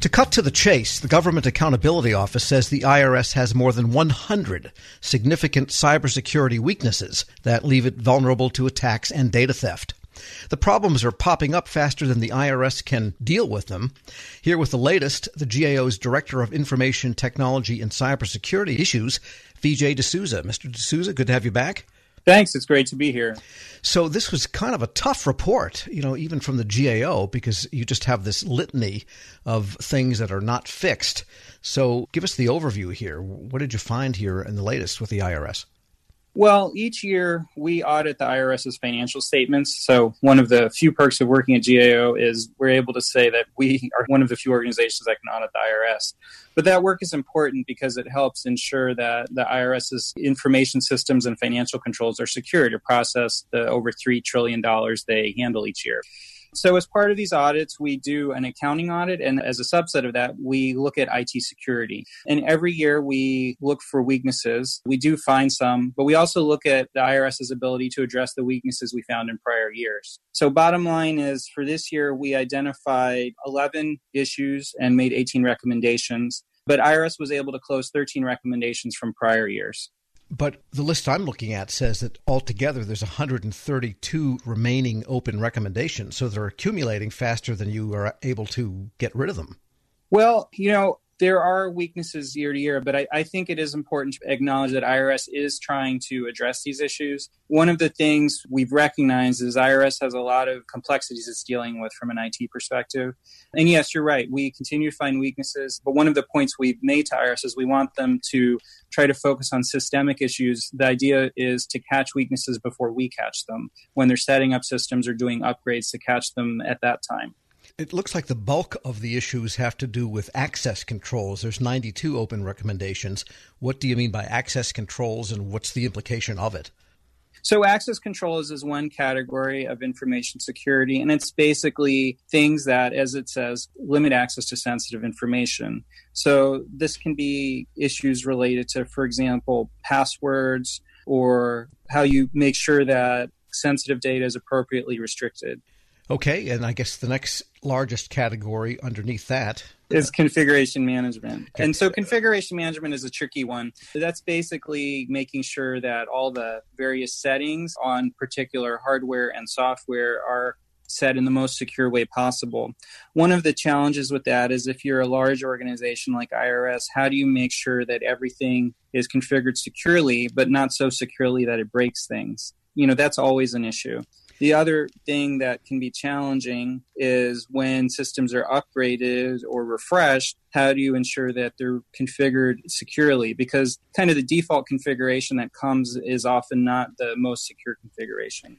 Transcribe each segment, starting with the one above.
To cut to the chase, the Government Accountability Office says the IRS has more than 100 significant cybersecurity weaknesses that leave it vulnerable to attacks and data theft. The problems are popping up faster than the IRS can deal with them. Here with the latest, the GAO's Director of Information Technology and Cybersecurity Issues, Vijay D'Souza. Mr. D'Souza, good to have you back. Thanks. It's great to be here. So this was kind of a tough report, you know, even from the GAO, because you just have this litany of things that are not fixed. So give us the overview here. What did you find here in the latest with the IRS? Well, each year we audit the IRS's financial statements. So, one of the few perks of working at GAO is we're able to say that we are one of the few organizations that can audit the IRS. But that work is important because it helps ensure that the IRS's information systems and financial controls are secure to process the over $3 trillion they handle each year. So, as part of these audits, we do an accounting audit, and as a subset of that, we look at IT security. And every year we look for weaknesses. We do find some, but we also look at the IRS's ability to address the weaknesses we found in prior years. So, bottom line is for this year, we identified 11 issues and made 18 recommendations, but IRS was able to close 13 recommendations from prior years. But the list I'm looking at says that altogether there's 132 remaining open recommendations. So they're accumulating faster than you are able to get rid of them. Well, you know, there are weaknesses year to year, but I, I, think it is important to acknowledge that IRS is trying to address these issues. One of the things we've recognized is IRS has a lot of complexities it's dealing with from an IT perspective. And yes, you're right. We continue to find weaknesses, but one of the points we've made to IRS is we want them to try to focus on systemic issues. The idea is to catch weaknesses before we catch them when they're setting up systems or doing upgrades to catch them at that time. It looks like the bulk of the issues have to do with access controls. There's 92 open recommendations. What do you mean by access controls and what's the implication of it? So, access controls is one category of information security, and it's basically things that, as it says, limit access to sensitive information. So, this can be issues related to, for example, passwords or how you make sure that sensitive data is appropriately restricted. Okay, and I guess the next largest category underneath that is configuration management. Okay. And so configuration management is a tricky one. That's basically making sure that all the various settings on particular hardware and software are set in the most secure way possible. One of the challenges with that is if you're a large organization like IRS, how do you make sure that everything is configured securely, but not so securely that it breaks things? You know, that's always an issue. The other thing that can be challenging is when systems are upgraded or refreshed, how do you ensure that they're configured securely? Because kind of the default configuration that comes is often not the most secure configuration.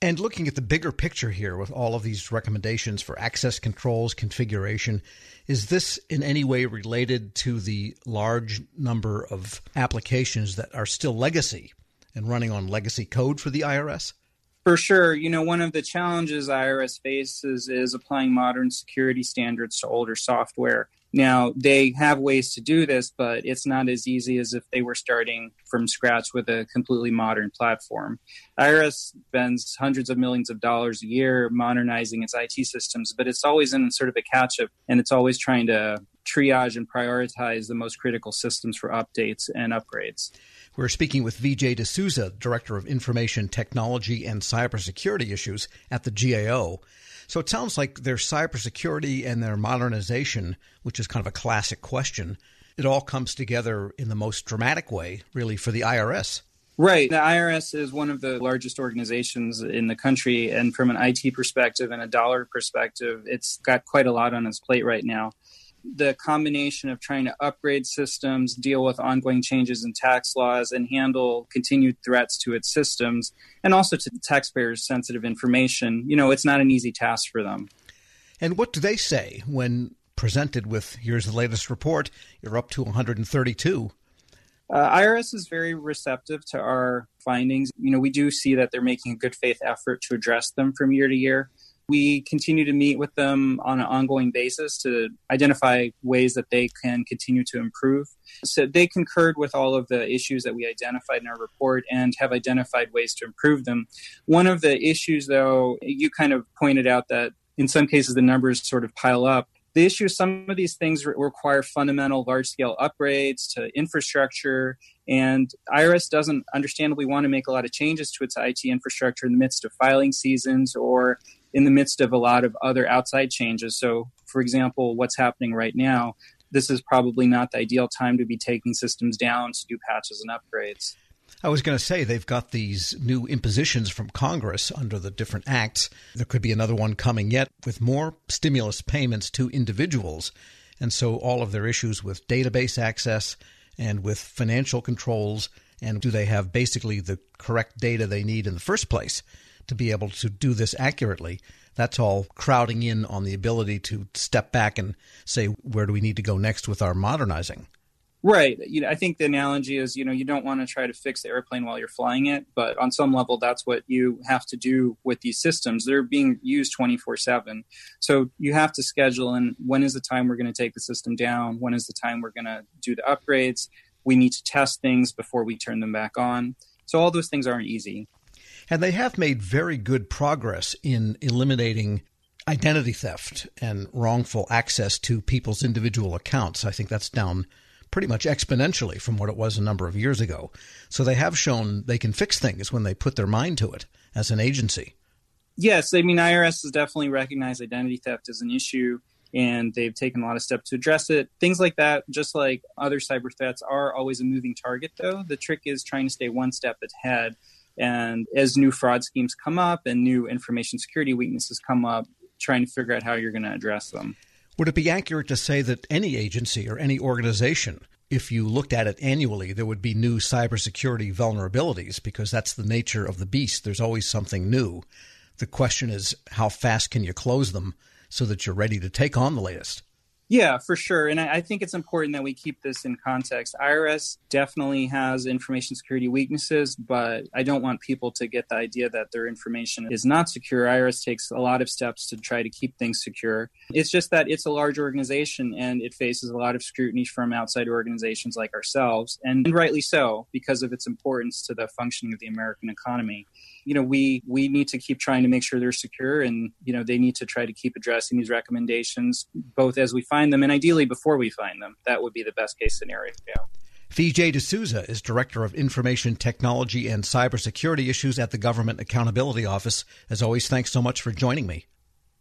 And looking at the bigger picture here with all of these recommendations for access controls, configuration, is this in any way related to the large number of applications that are still legacy and running on legacy code for the IRS? For sure. You know, one of the challenges IRS faces is applying modern security standards to older software. Now, they have ways to do this, but it's not as easy as if they were starting from scratch with a completely modern platform. IRS spends hundreds of millions of dollars a year modernizing its IT systems, but it's always in sort of a catch up and it's always trying to triage and prioritize the most critical systems for updates and upgrades. We're speaking with Vijay D'Souza, Director of Information Technology and Cybersecurity Issues at the GAO. So it sounds like their cybersecurity and their modernization, which is kind of a classic question, it all comes together in the most dramatic way, really, for the IRS. Right. The IRS is one of the largest organizations in the country. And from an IT perspective and a dollar perspective, it's got quite a lot on its plate right now the combination of trying to upgrade systems, deal with ongoing changes in tax laws, and handle continued threats to its systems, and also to the taxpayers' sensitive information, you know, it's not an easy task for them. And what do they say when presented with here's the latest report, you're up to 132? Uh, IRS is very receptive to our findings. You know, we do see that they're making a good faith effort to address them from year to year. We continue to meet with them on an ongoing basis to identify ways that they can continue to improve. So they concurred with all of the issues that we identified in our report and have identified ways to improve them. One of the issues, though, you kind of pointed out that in some cases the numbers sort of pile up the issue is some of these things re- require fundamental large scale upgrades to infrastructure and irs doesn't understandably want to make a lot of changes to its it infrastructure in the midst of filing seasons or in the midst of a lot of other outside changes so for example what's happening right now this is probably not the ideal time to be taking systems down to do patches and upgrades I was going to say they've got these new impositions from Congress under the different acts. There could be another one coming yet with more stimulus payments to individuals. And so all of their issues with database access and with financial controls and do they have basically the correct data they need in the first place to be able to do this accurately? That's all crowding in on the ability to step back and say, where do we need to go next with our modernizing? Right. You know, I think the analogy is, you know, you don't want to try to fix the airplane while you're flying it, but on some level, that's what you have to do with these systems. They're being used 24 7. So you have to schedule and when is the time we're going to take the system down? When is the time we're going to do the upgrades? We need to test things before we turn them back on. So all those things aren't easy. And they have made very good progress in eliminating identity theft and wrongful access to people's individual accounts. I think that's down pretty much exponentially from what it was a number of years ago. So they have shown they can fix things when they put their mind to it as an agency. Yes, I mean, IRS has definitely recognized identity theft as an issue and they've taken a lot of steps to address it. Things like that, just like other cyber threats, are always a moving target, though. The trick is trying to stay one step ahead. And as new fraud schemes come up and new information security weaknesses come up, trying to figure out how you're going to address them. Would it be accurate to say that any agency or any organization, if you looked at it annually, there would be new cybersecurity vulnerabilities because that's the nature of the beast? There's always something new. The question is, how fast can you close them so that you're ready to take on the latest? Yeah, for sure. And I, I, think it's important that we keep this in context. IRS definitely has information security weaknesses, but I don't want people to get the idea that their information is not secure. IRS takes a lot of steps to try to keep things secure. It's just that it's a large organization and it faces a lot of scrutiny from outside organizations like ourselves, and rightly so, because of its importance to the functioning of the American economy you know we we need to keep trying to make sure they're secure and you know they need to try to keep addressing these recommendations both as we find them and ideally before we find them that would be the best case scenario Vijay D'Souza is Director of Information Technology and Cybersecurity Issues at the Government Accountability Office. As always, thanks so much for joining me.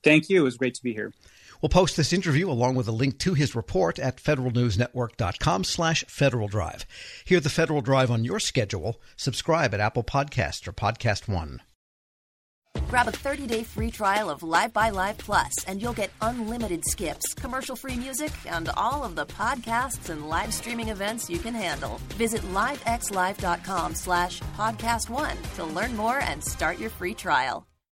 Thank you. It was great to be here. We'll post this interview along with a link to his report at federalnewsnetwork.com slash Federal Drive. Hear the Federal Drive on your schedule. Subscribe at Apple Podcasts or Podcast One. Grab a 30-day free trial of Live by Live Plus, and you'll get unlimited skips, commercial-free music, and all of the podcasts and live streaming events you can handle. Visit livexlive.com slash podcast one to learn more and start your free trial.